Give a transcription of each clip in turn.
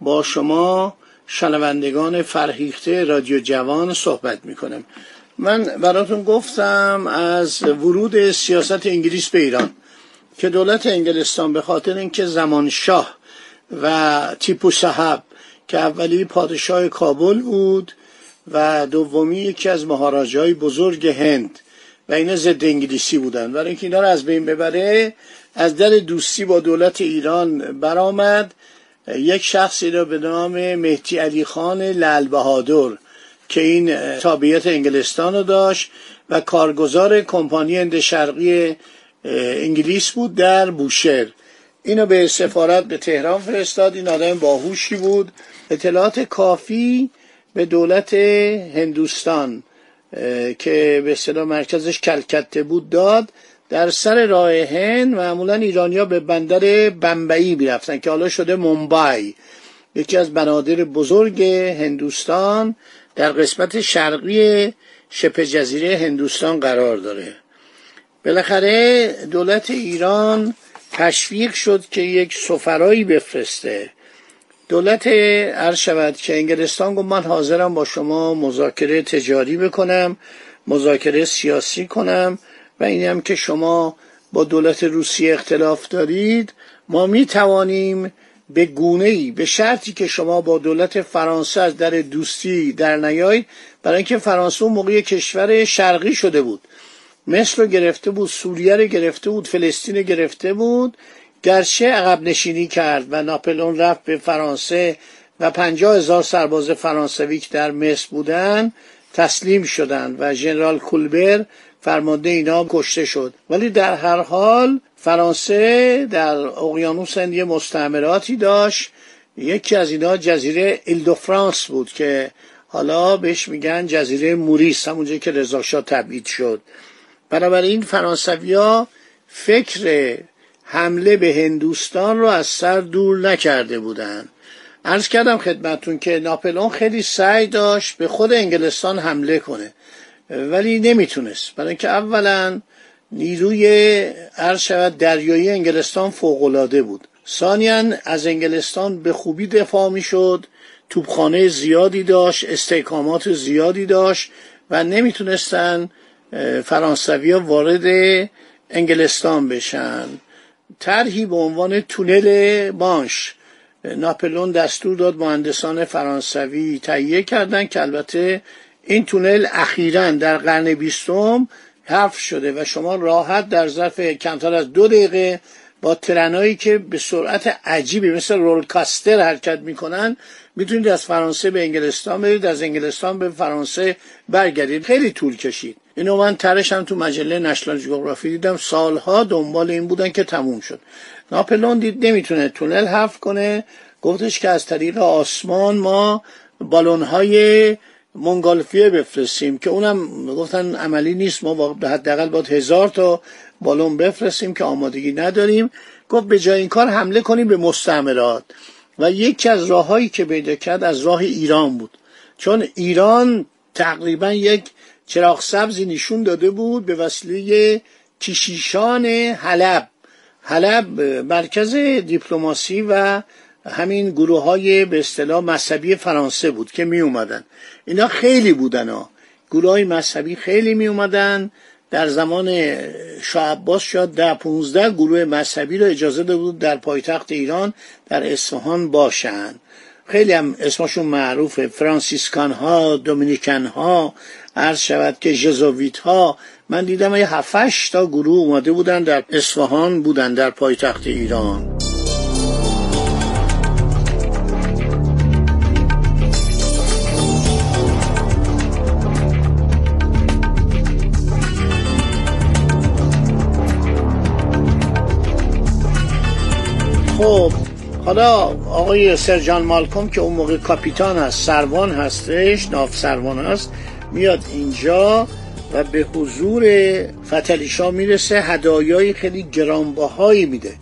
با شما شنوندگان فرهیخته رادیو جوان صحبت می کنم من براتون گفتم از ورود سیاست انگلیس به ایران که دولت انگلستان به خاطر اینکه زمان شاه و تیپو صحب که اولی پادشاه کابل بود و دومی یکی از مهاراجای بزرگ هند و اینا ضد انگلیسی بودن. برای اینکه اینا رو از بین ببره از در دوستی با دولت ایران برآمد یک شخصی را به نام مهدی علی خان لال بهادر که این تابعیت انگلستان رو داشت و کارگزار کمپانی هند شرقی انگلیس بود در بوشهر. اینو به سفارت به تهران فرستاد. این آدم باهوشی بود. اطلاعات کافی به دولت هندوستان که به اصطلاح مرکزش کلکته بود داد. در سر راه هند معمولا ایرانیا به بندر بمبئی می‌رفتن که حالا شده ممبای یکی از بنادر بزرگ هندوستان در قسمت شرقی شبه جزیره هندوستان قرار داره. بالاخره دولت ایران تشویق شد که یک سفرایی بفرسته. دولت عرض شود که انگلستان گفت من حاضرم با شما مذاکره تجاری بکنم مذاکره سیاسی کنم. و اینم که شما با دولت روسیه اختلاف دارید ما می توانیم به گونه ای به شرطی که شما با دولت فرانسه از در دوستی در نیایید برای اینکه فرانسه اون موقع کشور شرقی شده بود. مصر رو گرفته بود سوریه رو گرفته بود فلسطین رو گرفته بود گرچه عقب نشینی کرد و ناپلون رفت به فرانسه و پنجاه هزار سرباز فرانسوی که در مصر بودن تسلیم شدند و ژنرال کولبر فرمانده اینا کشته شد. ولی در هر حال فرانسه در اقیانوس یه مستعمراتی داشت. یکی از اینا جزیره ایل فرانس بود که حالا بهش میگن جزیره موریس همونجا که رضاشاه تبعید شد. بنابراین فرانسویا فکر حمله به هندوستان رو از سر دور نکرده بودند عرض کردم خدمتون که ناپلون خیلی سعی داشت به خود انگلستان حمله کنه. ولی نمی‌تونست. برای اینکه اولا نیروی عرض شود دریایی انگلستان فوقالعاده بود. ثانیا از انگلستان به خوبی دفاع می‌شد توپخانه زیادی داشت استحکامات زیادی داشت و نمی‌تونستن فرانسوی وارد انگلستان بشن. طرحی به عنوان تونل بانش ناپلون دستور داد مهندسان فرانسوی تهیه کردند که البته این تونل اخیرا در قرن بیستم حرف شده و شما راحت در ظرف کمتر از دو دقیقه با ترنایی که به سرعت عجیبی مثل رولکاستر حرکت می‌کنن می‌تونید از فرانسه به انگلستان برید از انگلستان به فرانسه برگردید. خیلی طول کشید. اینو من ترش هم تو مجله نشنال جغرافی دیدم. سالها دنبال این بودن که تموم شد. ناپلون دید نمی‌تونه تونل حف کنه. گفتش که از طریق آسمان ما بالونهای منگالفیه بفرستیم که اونم گفتن عملی نیست ما حداقل باید هزار تا بالون بفرستیم که آمادگی نداریم. گفت به جای این کار حمله کنیم به مستعمرات. و یکی از راههایی که پیدا کرد از راه ایران بود. چون ایران تقریبا یک چراغ سبزی نشون داده بود به وسیله کشیشان حلب. حلب مرکز دیپلماسی و همین گروه های به اصطلاح مذهبی فرانسه بود که می اومدن اینا خیلی بودن ها. گروه های مذهبی خیلی می اومدن در زمان شاه عباس شاد ده پونزده گروه مذهبی رو اجازه داده بود در پایتخت ایران در اصفهان باشن. خیلی هم اسمشون معروفه. فرانسیسکان ها دومینیکن ها عرض شود که جزویت ها من دیدم یه هفتش تا گروه اومده بودن در اصفهان بودن در پایتخت ایران. خب حالا آقای سرجان مالکوم که اون موقع کاپیتان هست سروان هستش ناف سروان هست میاد اینجا و به حضور فتلیشا می‌رسه هدایای خیلی گرانبهایی میده.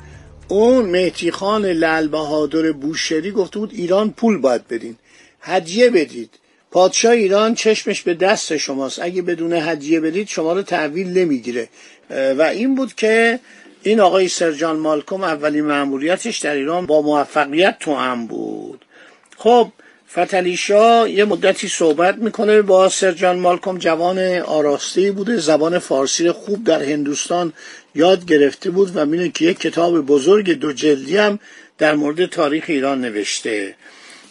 اون مهتی خان لل بهادر بوشهری گفته بود ایران پول باید بدین. هدیه بدید. پادشاه ایران چشمش به دست شماست. اگه بدون هدیه بدید شما رو تحویل نمی‌گیره. و این بود که این آقای سرجان مالکوم اولین معمولیتش در ایران با موفقیت تو هم بود. خب فتلیشا یه مدتی صحبت می‌کنه با سرجان مالکوم جوان آراسته بوده زبان فارسی خوب در هندوستان یاد گرفته بود و میونه که یک کتاب بزرگ دو جلدی هم در مورد تاریخ ایران نوشته.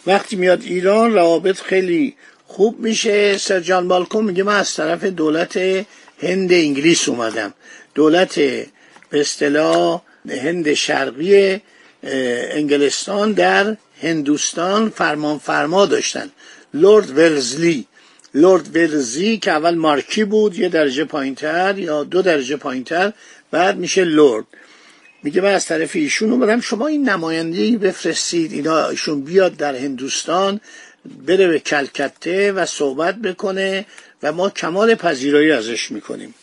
وقتی میاد ایران روابط خیلی خوب میشه. سرجان مالکوم میگه من از طرف دولت هند انگلیس اومدم. دولت به اصطلاح هند شرقی انگلستان در هندوستان فرمان فرما داشتن. لورد ولزلی لورد ولزلی که اول مارکی بود یه درجه پایینتر یا دو درجه پایینتر بعد میشه لورد. میگه من از طرف ایشون اومدم شما این نماینده بفرستید اینا ایشون بیاد در هندوستان بره به کلکته و صحبت بکنه و ما کمال پذیرایی ازش می‌کنیم.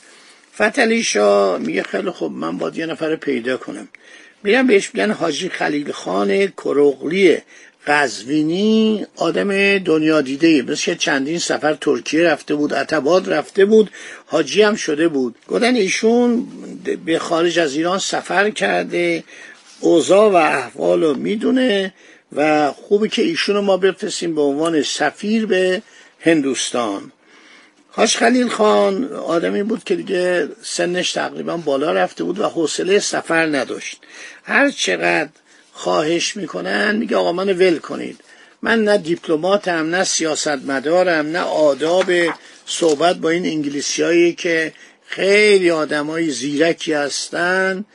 فتلی شا میگه خیلی خوب من باید یه نفر پیدا کنم. میرم بهش میگن حاجی خلیل خان کروغلی قزوینی آدم دنیا دیده مثل چندین سفر ترکیه رفته بود عتباد رفته بود حاجی هم شده بود. گفتن ایشون به خارج از ایران سفر کرده اوضاع و احوال رو می‌دونه و خوبه که ایشون رو ما بفرستیم به عنوان سفیر به هندوستان. حاج خلیل خان آدمی بود که دیگه سنش تقریبا بالا رفته بود و حوصله سفر نداشت. هر چقدر خواهش می‌کنن میگه آقا من ول کنید. من نه دیپلماتم نه سیاستمدارم نه آداب صحبت با این انگلیسیایی که خیلی آدمای زیرکی هستن.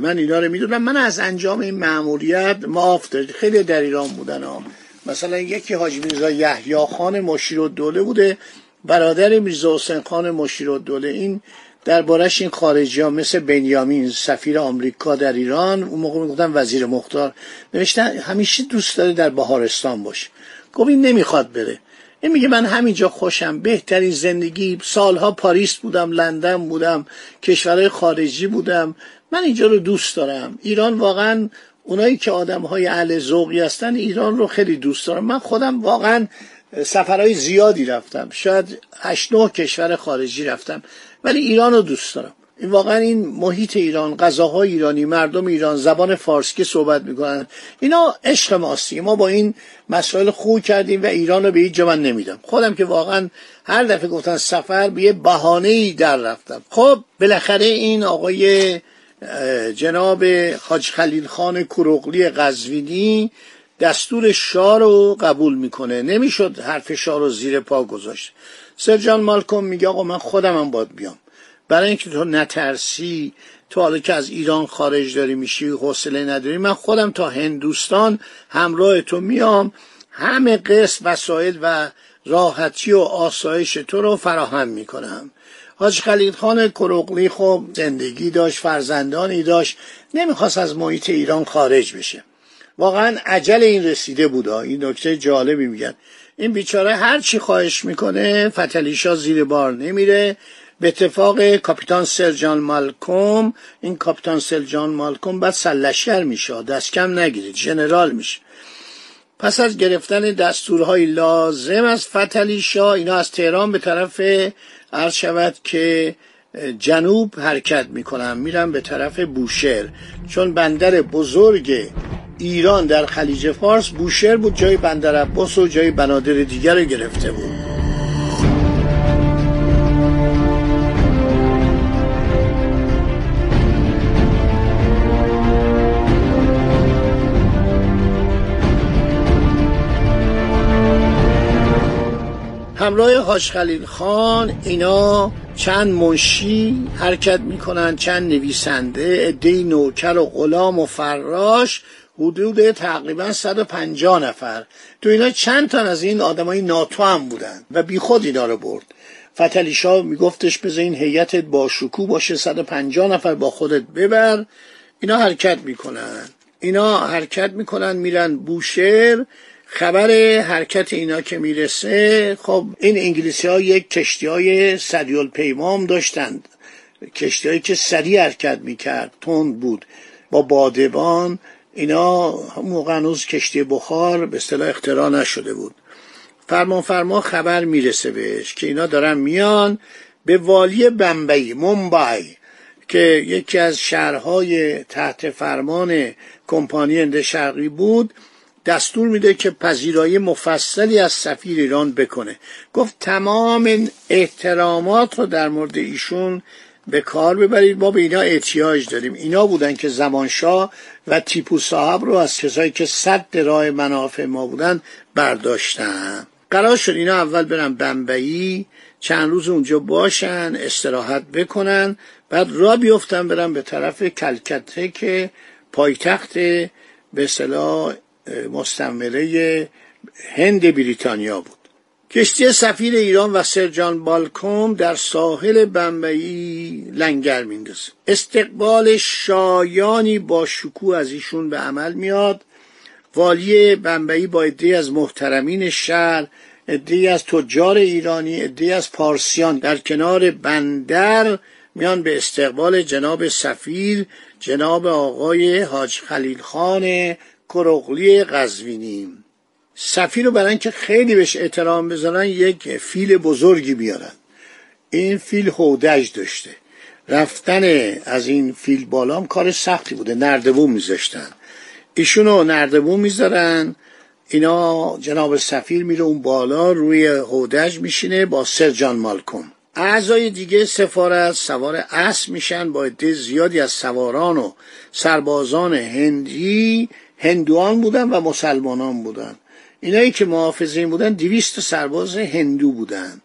من اینا رو می‌دونم. من از انجام این معمولیت معاف دارید. خیلی در ایران بودن ها. مثلا یکی حاجی میرزا یحیی خان مشیر الدوله بوده. برادر میرزا حسین خان مشیر الدوله این دربارش این خارجی ها مثل بنیامین سفیر آمریکا در ایران اون موقع می‌گفتن وزیر مختار. نوشتن همیشه دوست داره در بهارستان باشه. گفت این نمی‌خواد بره. این میگه من همینجا خوشم. بهترین زندگی سالها پاریس بودم لندن بودم کشورهای خارجی بودم. من اینجا رو دوست دارم. ایران واقعا اونایی که آدم های اهل ذوقی هستن ایران رو خیلی دوست دارم. من خودم واقعا سفرهای زیادی رفتم. شاید هشت نه کشور خارجی رفتم. ولی ایران رو دوست دارم. این واقعا این محیط ایران غذاهای ایرانی مردم ایران زبان فارسی صحبت می‌کنن اینا عشق ماستی ما با این مسائل خوب کردیم و ایران رو به هیچ من نمیدم. خودم که واقعا هر دفعه گفتن سفر به یه بهانه ای در رفتم. خب بالاخره این آقای جناب حاج خلیل خان کروغلی قزوینی دستور شاه رو قبول می‌کنه. نمی‌شد حرف شاه رو زیر پا گذاشت. سرجان مالکوم میگه آقا من خودم هم باید بیام. برای اینکه تو نترسی تو حالا که از ایران خارج داری میشی حوصله نداری من خودم تا هندوستان همراه تو میام. همه قسط وسایل و راحتی و آسایش تو رو فراهم می‌کنم. حاج خلیل خان کروقلی خب زندگی داشت فرزندانی داشت. نمی‌خواست از محیط ایران خارج بشه. واقعا عجل این رسیده بود این نکته جالبی میگن. این بیچاره هر چی خواهش می‌کنه فتلیشا زیر بار نمیره. به اتفاق کاپیتان سرجان مالکوم این کاپیتان سرجان مالکوم بعد سلشگر میشه. دست کم نگیرید جنرال میشه. پس از گرفتن دستورهای لازم از فتلی شاه اینا از تهران به طرف عرض شود که جنوب حرکت می‌کنن. میرن به طرف بوشهر. چون بندر بزرگ ایران در خلیج فارس بوشهر بود جای بندر عباس و جای بنادر دیگر رو گرفته بود. همراه حاج خلیل خان اینا چند منشی حرکت می‌کنن چند نویسنده عده نوکر و غلام و فراش حدود تقریبا 150 نفر. تو اینا چند تا از این آدمای ناتو هم بودن و بیخود اینا رو برد. فتلی شاه میگفتش بذار این هیئتت با شکو باشه 150 نفر با خودت ببر. اینا حرکت می‌کنن. اینا حرکت می‌کنن میرن بوشهر. خبر حرکت اینا که می‌رسه خب این انگلیسی ها یک کشتی های سریال پیمام داشتند. کشتی هایی که سریع حرکت می‌کرد تند بود. با بادبان اینا موقع هنوز کشتی بخار به اصطلاح اختراع نشده بود. فرمان فرما خبر می‌رسه بهش که اینا دارن میان به والی بمبئی مومبای که یکی از شهرهای تحت فرمان کمپانی هند شرقی بود دستور میده که پذیرایی مفصلی از سفیر ایران بکنه. گفت تمام احترامات رو در مورد ایشون به کار ببرید. ما به اینا احتیاج داریم. اینا بودن که زمانشاه و تیپو صاحب رو از کسایی که صد راه منافع ما بودن برداشتن. قرار شد اینا اول برن بمبئی چند روز اونجا باشن استراحت بکنن بعد را بیفتن برن به طرف کلکته که پایتخت به صلاح مستمره هند بریتانیا بود. کشتی سفیر ایران و سرجان بالکوم در ساحل بمبئی لنگر میندازه. استقبال شایانی با شکوه از ایشون به عمل میاد. والی بمبئی با عدهای از محترمین شهر عدهای از تجار ایرانی عدهای از پارسیان در کنار بندر میان به استقبال جناب سفیر جناب آقای حاج خلیل خان کرقلی قزوینی سفیر رو برای که خیلی بهش احترام بذارن یک فیل بزرگی بیارن. این فیل هودج داشته. رفتن از این فیل بالام کار سختی بوده. نردبون میذاشتن. ایشونو نردبون می‌ذارن. اینا جناب سفیر میره اون بالا روی هودج میشینه با سرجان مالکوم. اعضای دیگه سفارت سوار اسب میشن. با عده زیادی از سواران و سربازان هندی هندوان بودن و مسلمانان بودن. اینایی که محافظین بودن دویست سرباز هندو بودن.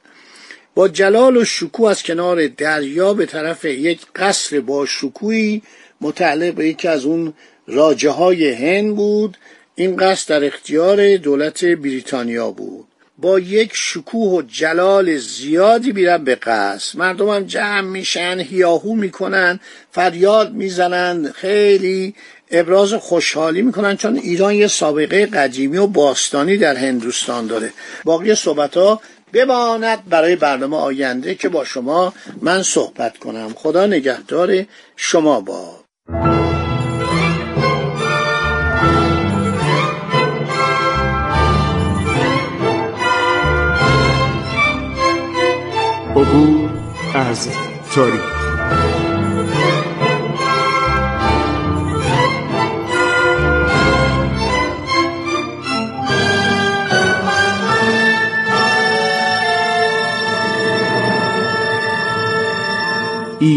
با جلال و شکوه از کنار دریا به طرف یک قصر با شکوهی متعلق به یکی از اون راجه های هند بود. این قصر در اختیار دولت بریتانیا بود. با یک شکوه و جلال زیادی میرن به قصر. مردم هم جمع میشن هیاهو می‌کنن فریاد می‌زنن خیلی ابراز خوشحالی می‌کنن چون ایران یه سابقه قدیمی و باستانی در هندوستان داره. باقی صحبت ها بماند برای برنامه آینده که با شما من صحبت کنم. خدا نگهدار شما با عبور از تاریخ